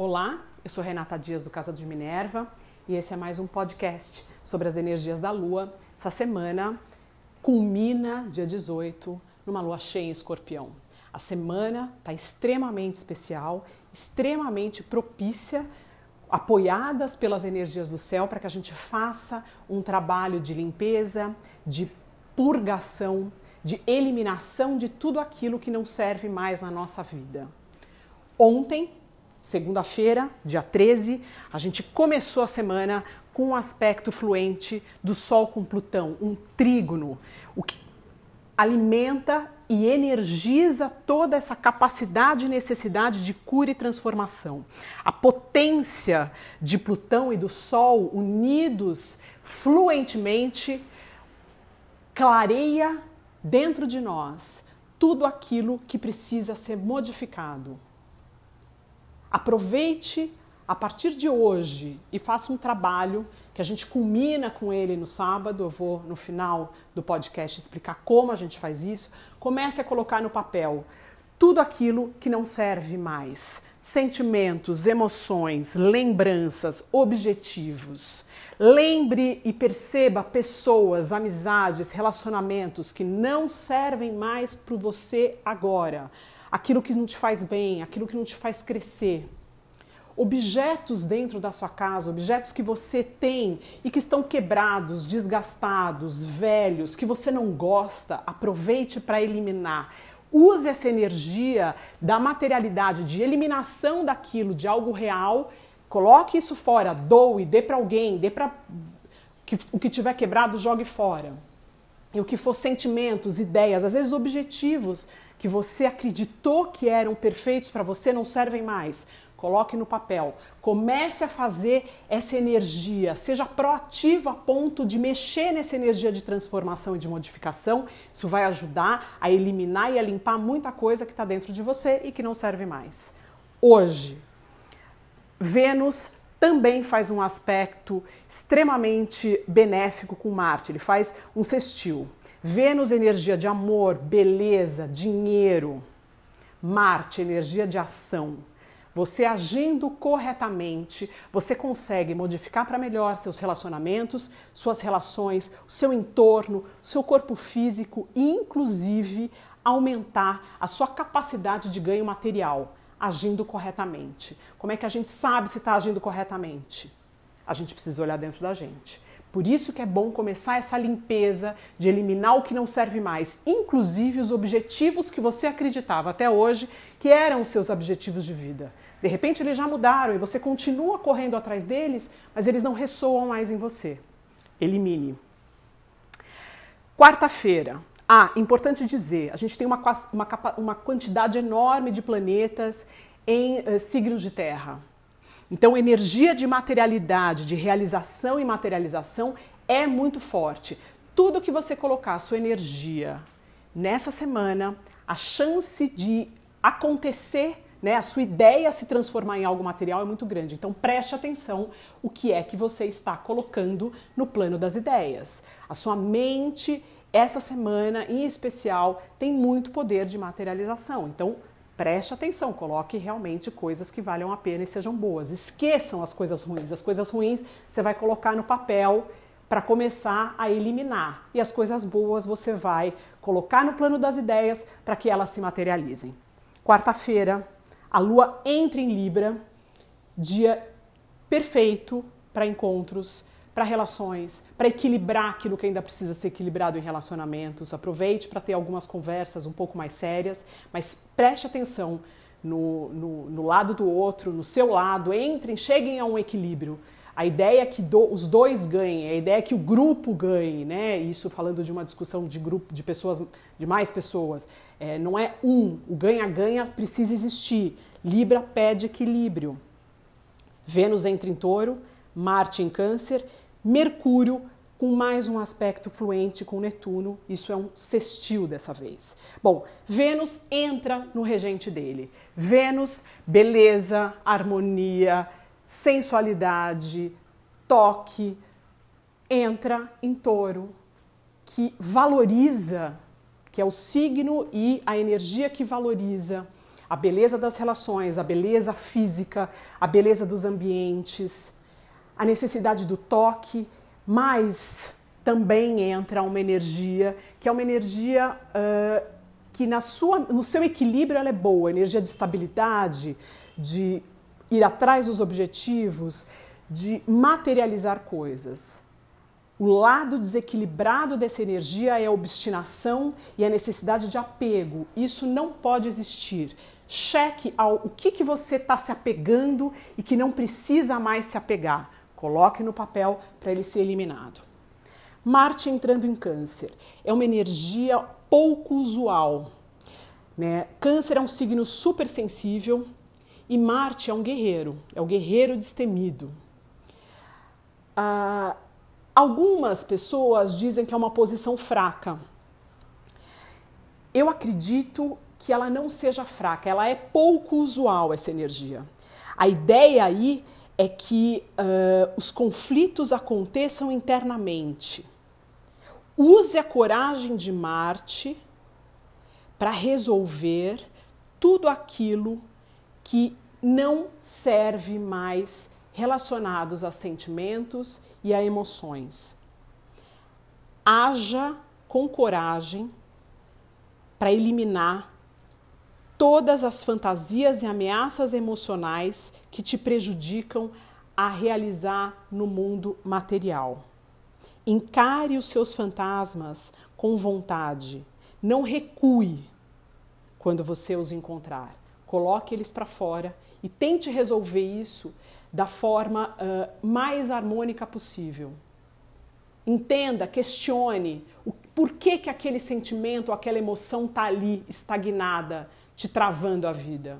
Olá, eu sou Renata Dias do Casa de Minerva e esse é mais um podcast sobre as energias da Lua. Essa semana culmina dia 18 numa lua cheia em escorpião. A semana está extremamente especial, extremamente propícia, apoiadas pelas energias do céu para que a gente faça um trabalho de limpeza, de purgação, de eliminação de tudo aquilo que não serve mais na nossa vida. Ontem, segunda-feira, dia 13, a gente começou a semana com um aspecto fluente do Sol com Plutão, um trígono, o que alimenta e energiza toda essa capacidade e necessidade de cura e transformação. A potência de Plutão e do Sol unidos fluentemente clareia dentro de nós tudo aquilo que precisa ser modificado. Aproveite a partir de hoje e faça um trabalho que a gente culmina com ele no sábado. Eu vou no final do podcast explicar como a gente faz isso. Comece a colocar no papel tudo aquilo que não serve mais: sentimentos, emoções, lembranças, objetivos. Lembre e perceba pessoas, amizades, relacionamentos que não servem mais para você agora aquilo que não te faz bem, aquilo que não te faz crescer. Objetos dentro da sua casa, objetos que você tem e que estão quebrados, desgastados, velhos, que você não gosta, aproveite para eliminar. Use essa energia da materialidade, de eliminação daquilo, de algo real, coloque isso fora, doe, dê para alguém, dê para o que tiver quebrado, jogue fora. E o que for sentimentos, ideias, às vezes objetivos que você acreditou que eram perfeitos para você não servem mais. Coloque no papel. Comece a fazer essa energia. Seja proativo a ponto de mexer nessa energia de transformação e de modificação. Isso vai ajudar a eliminar e a limpar muita coisa que está dentro de você e que não serve mais. Hoje, Vênus também faz um aspecto extremamente benéfico com Marte. Ele faz um sextil. Vênus, energia de amor, beleza, dinheiro. Marte, energia de ação. Você agindo corretamente, você consegue modificar para melhor seus relacionamentos, suas relações, o seu entorno, seu corpo físico e, inclusive, aumentar a sua capacidade de ganho material, agindo corretamente. Como é que a gente sabe se está agindo corretamente? A gente precisa olhar dentro da gente. Por isso que é bom começar essa limpeza de eliminar o que não serve mais, inclusive os objetivos que você acreditava até hoje que eram os seus objetivos de vida. De repente eles já mudaram e você continua correndo atrás deles, mas eles não ressoam mais em você. Elimine. Quarta-feira. Ah, importante dizer, a gente tem uma, uma, uma quantidade enorme de planetas em uh, signos de terra. Então, energia de materialidade, de realização e materialização é muito forte. Tudo que você colocar a sua energia nessa semana, a chance de acontecer, né, a sua ideia se transformar em algo material é muito grande. Então, preste atenção o que é que você está colocando no plano das ideias. A sua mente essa semana em especial tem muito poder de materialização. Então, Preste atenção, coloque realmente coisas que valham a pena e sejam boas. Esqueçam as coisas ruins. As coisas ruins você vai colocar no papel para começar a eliminar. E as coisas boas você vai colocar no plano das ideias para que elas se materializem. Quarta-feira, a lua entra em Libra, dia perfeito para encontros para relações, para equilibrar aquilo que ainda precisa ser equilibrado em relacionamentos. Aproveite para ter algumas conversas um pouco mais sérias, mas preste atenção no, no, no lado do outro, no seu lado, entrem, cheguem a um equilíbrio. A ideia é que do, os dois ganhem, a ideia é que o grupo ganhe, né? Isso falando de uma discussão de grupo, de pessoas, de mais pessoas. É, não é um, o ganha-ganha precisa existir. Libra pede equilíbrio. Vênus entra em touro, Marte em câncer Mercúrio com mais um aspecto fluente com Netuno, isso é um sextil dessa vez. Bom, Vênus entra no regente dele. Vênus, beleza, harmonia, sensualidade, toque, entra em touro, que valoriza, que é o signo e a energia que valoriza a beleza das relações, a beleza física, a beleza dos ambientes, a necessidade do toque, mas também entra uma energia que é uma energia uh, que na sua, no seu equilíbrio ela é boa, energia de estabilidade, de ir atrás dos objetivos, de materializar coisas. O lado desequilibrado dessa energia é a obstinação e a necessidade de apego. Isso não pode existir. Cheque ao o que, que você está se apegando e que não precisa mais se apegar. Coloque no papel para ele ser eliminado. Marte entrando em Câncer é uma energia pouco usual. Né? Câncer é um signo super sensível e Marte é um guerreiro, é o guerreiro destemido. Ah, Algumas pessoas dizem que é uma posição fraca. Eu acredito que ela não seja fraca, ela é pouco usual essa energia. A ideia aí é que uh, os conflitos aconteçam internamente. Use a coragem de Marte para resolver tudo aquilo que não serve mais relacionados a sentimentos e a emoções. Haja com coragem para eliminar todas as fantasias e ameaças emocionais que te prejudicam a realizar no mundo material. Encare os seus fantasmas com vontade. Não recue quando você os encontrar. Coloque eles para fora e tente resolver isso da forma uh, mais harmônica possível. Entenda, questione o porquê que aquele sentimento, aquela emoção está ali estagnada, te travando a vida.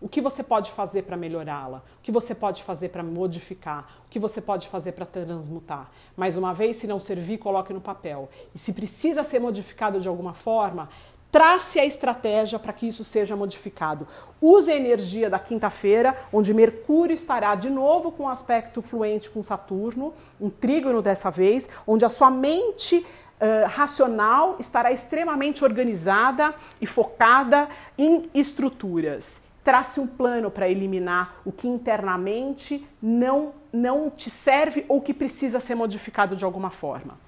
O que você pode fazer para melhorá-la? O que você pode fazer para modificar? O que você pode fazer para transmutar? Mais uma vez, se não servir, coloque no papel. E se precisa ser modificado de alguma forma, Trace a estratégia para que isso seja modificado. Use a energia da quinta-feira, onde Mercúrio estará de novo com aspecto fluente com Saturno, um trígono dessa vez, onde a sua mente uh, racional estará extremamente organizada e focada em estruturas. Trace um plano para eliminar o que internamente não, não te serve ou que precisa ser modificado de alguma forma.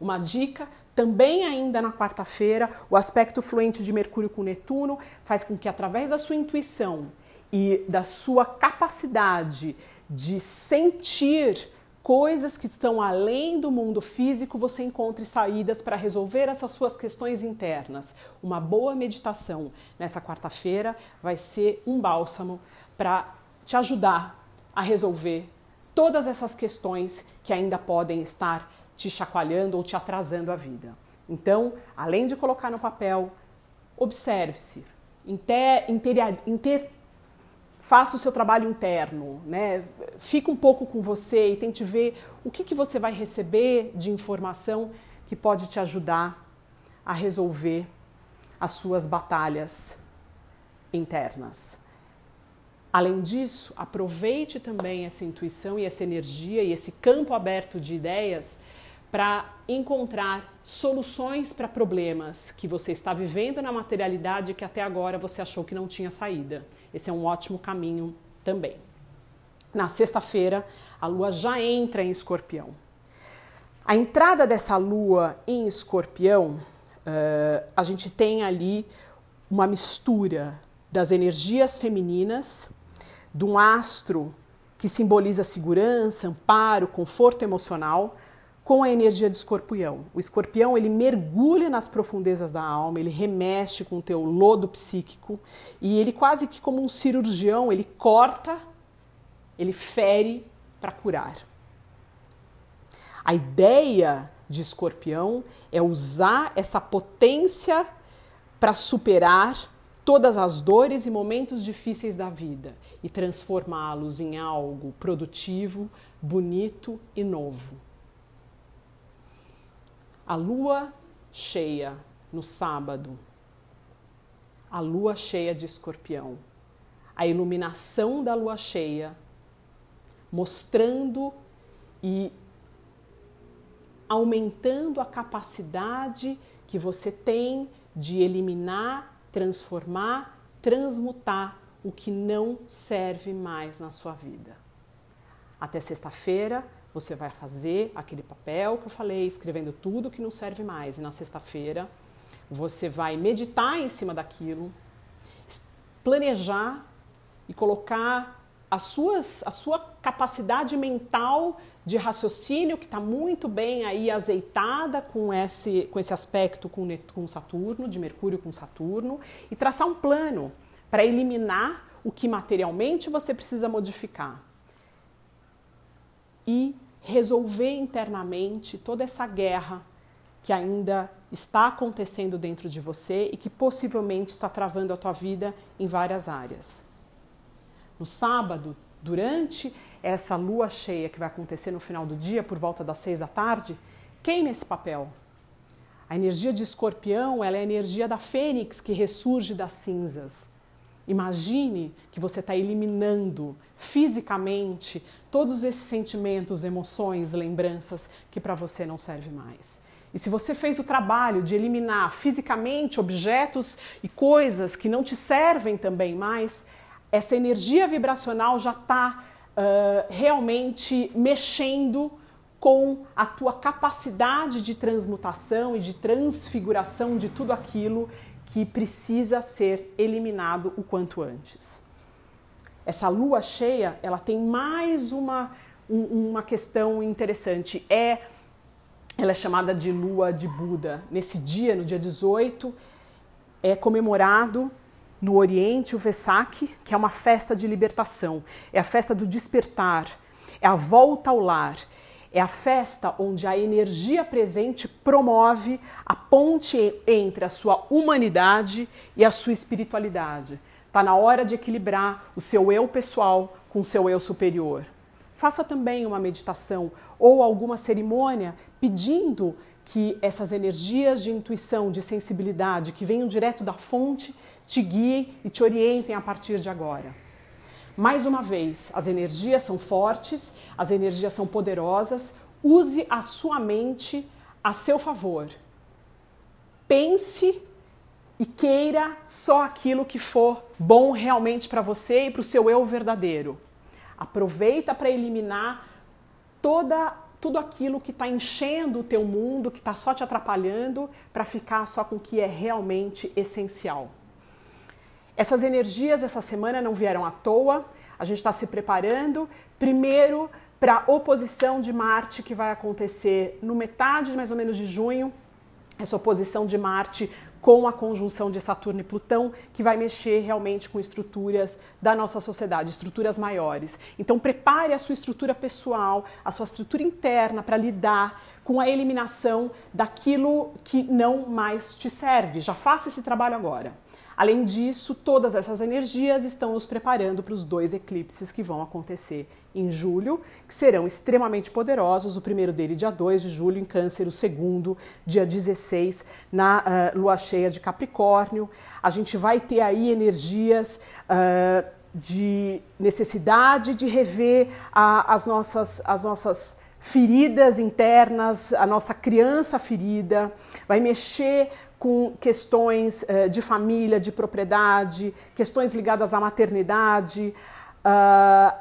Uma dica também, ainda na quarta-feira, o aspecto fluente de Mercúrio com Netuno faz com que, através da sua intuição e da sua capacidade de sentir coisas que estão além do mundo físico, você encontre saídas para resolver essas suas questões internas. Uma boa meditação nessa quarta-feira vai ser um bálsamo para te ajudar a resolver todas essas questões que ainda podem estar te chacoalhando ou te atrasando a vida. Então, além de colocar no papel, observe-se, inter, inter, inter, faça o seu trabalho interno, né? Fica um pouco com você e tente ver o que, que você vai receber de informação que pode te ajudar a resolver as suas batalhas internas. Além disso, aproveite também essa intuição e essa energia e esse campo aberto de ideias para encontrar soluções para problemas que você está vivendo na materialidade que até agora você achou que não tinha saída. Esse é um ótimo caminho também. Na sexta-feira, a lua já entra em escorpião. A entrada dessa lua em escorpião, uh, a gente tem ali uma mistura das energias femininas, de um astro que simboliza segurança, amparo, conforto emocional, com a energia de escorpião. O escorpião ele mergulha nas profundezas da alma, ele remexe com o teu lodo psíquico e ele quase que como um cirurgião, ele corta, ele fere para curar. A ideia de escorpião é usar essa potência para superar todas as dores e momentos difíceis da vida e transformá-los em algo produtivo, bonito e novo. A lua cheia no sábado, a lua cheia de escorpião, a iluminação da lua cheia, mostrando e aumentando a capacidade que você tem de eliminar, transformar transmutar o que não serve mais na sua vida. Até sexta-feira você vai fazer aquele papel que eu falei, escrevendo tudo que não serve mais. E na sexta-feira você vai meditar em cima daquilo, planejar e colocar as suas, a sua capacidade mental de raciocínio, que está muito bem aí azeitada com esse, com esse aspecto com, com Saturno, de Mercúrio com Saturno, e traçar um plano para eliminar o que materialmente você precisa modificar. E resolver internamente toda essa guerra que ainda está acontecendo dentro de você e que possivelmente está travando a tua vida em várias áreas. No sábado, durante essa lua cheia que vai acontecer no final do dia, por volta das seis da tarde, queime esse papel. A energia de escorpião ela é a energia da fênix que ressurge das cinzas. Imagine que você está eliminando fisicamente todos esses sentimentos, emoções, lembranças que para você não servem mais. E se você fez o trabalho de eliminar fisicamente objetos e coisas que não te servem também mais, essa energia vibracional já está uh, realmente mexendo com a tua capacidade de transmutação e de transfiguração de tudo aquilo que precisa ser eliminado o quanto antes. Essa lua cheia, ela tem mais uma, um, uma questão interessante. É, ela é chamada de lua de Buda. Nesse dia, no dia 18, é comemorado no Oriente o Vesak, que é uma festa de libertação, é a festa do despertar, é a volta ao lar, é a festa onde a energia presente promove a ponte entre a sua humanidade e a sua espiritualidade. Está na hora de equilibrar o seu eu pessoal com o seu eu superior. Faça também uma meditação ou alguma cerimônia pedindo que essas energias de intuição, de sensibilidade que venham direto da fonte te guiem e te orientem a partir de agora. Mais uma vez, as energias são fortes, as energias são poderosas. Use a sua mente a seu favor. Pense e queira só aquilo que for bom realmente para você e para o seu eu verdadeiro. Aproveita para eliminar toda tudo aquilo que está enchendo o teu mundo, que está só te atrapalhando, para ficar só com o que é realmente essencial. Essas energias essa semana não vieram à toa, a gente está se preparando, primeiro, para a oposição de Marte que vai acontecer no metade mais ou menos de junho, essa oposição de Marte com a conjunção de Saturno e Plutão, que vai mexer realmente com estruturas da nossa sociedade, estruturas maiores. Então, prepare a sua estrutura pessoal, a sua estrutura interna para lidar com a eliminação daquilo que não mais te serve. Já faça esse trabalho agora. Além disso, todas essas energias estão nos preparando para os dois eclipses que vão acontecer em julho, que serão extremamente poderosos. O primeiro dele, dia 2 de julho, em Câncer, o segundo, dia 16, na uh, lua cheia de Capricórnio. A gente vai ter aí energias. Uh, de necessidade de rever a, as, nossas, as nossas feridas internas, a nossa criança ferida, vai mexer com questões uh, de família, de propriedade, questões ligadas à maternidade, uh,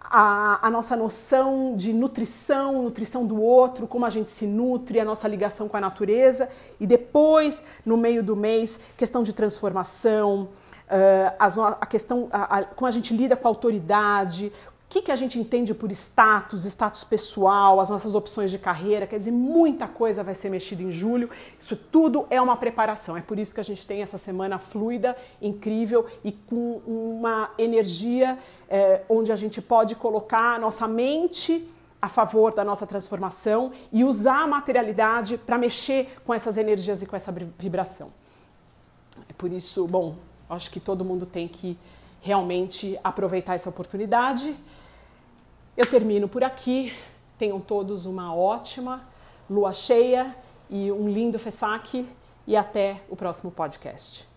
a, a, nossa noção de nutrição, nutrição do outro, como a gente se nutre, a nossa ligação com a natureza, e depois, no meio do mês, questão de transformação, uh, a, a questão, a, como a gente lida com a autoridade, o que, que a gente entende por status, status pessoal, as nossas opções de carreira, quer dizer, muita coisa vai ser mexida em julho. Isso tudo é uma preparação. É por isso que a gente tem essa semana fluida, incrível e com uma energia é, onde a gente pode colocar a nossa mente a favor da nossa transformação e usar a materialidade para mexer com essas energias e com essa vibração. É por isso, bom, acho que todo mundo tem que realmente aproveitar essa oportunidade. Eu termino por aqui. Tenham todos uma ótima lua cheia e um lindo Fessac e até o próximo podcast.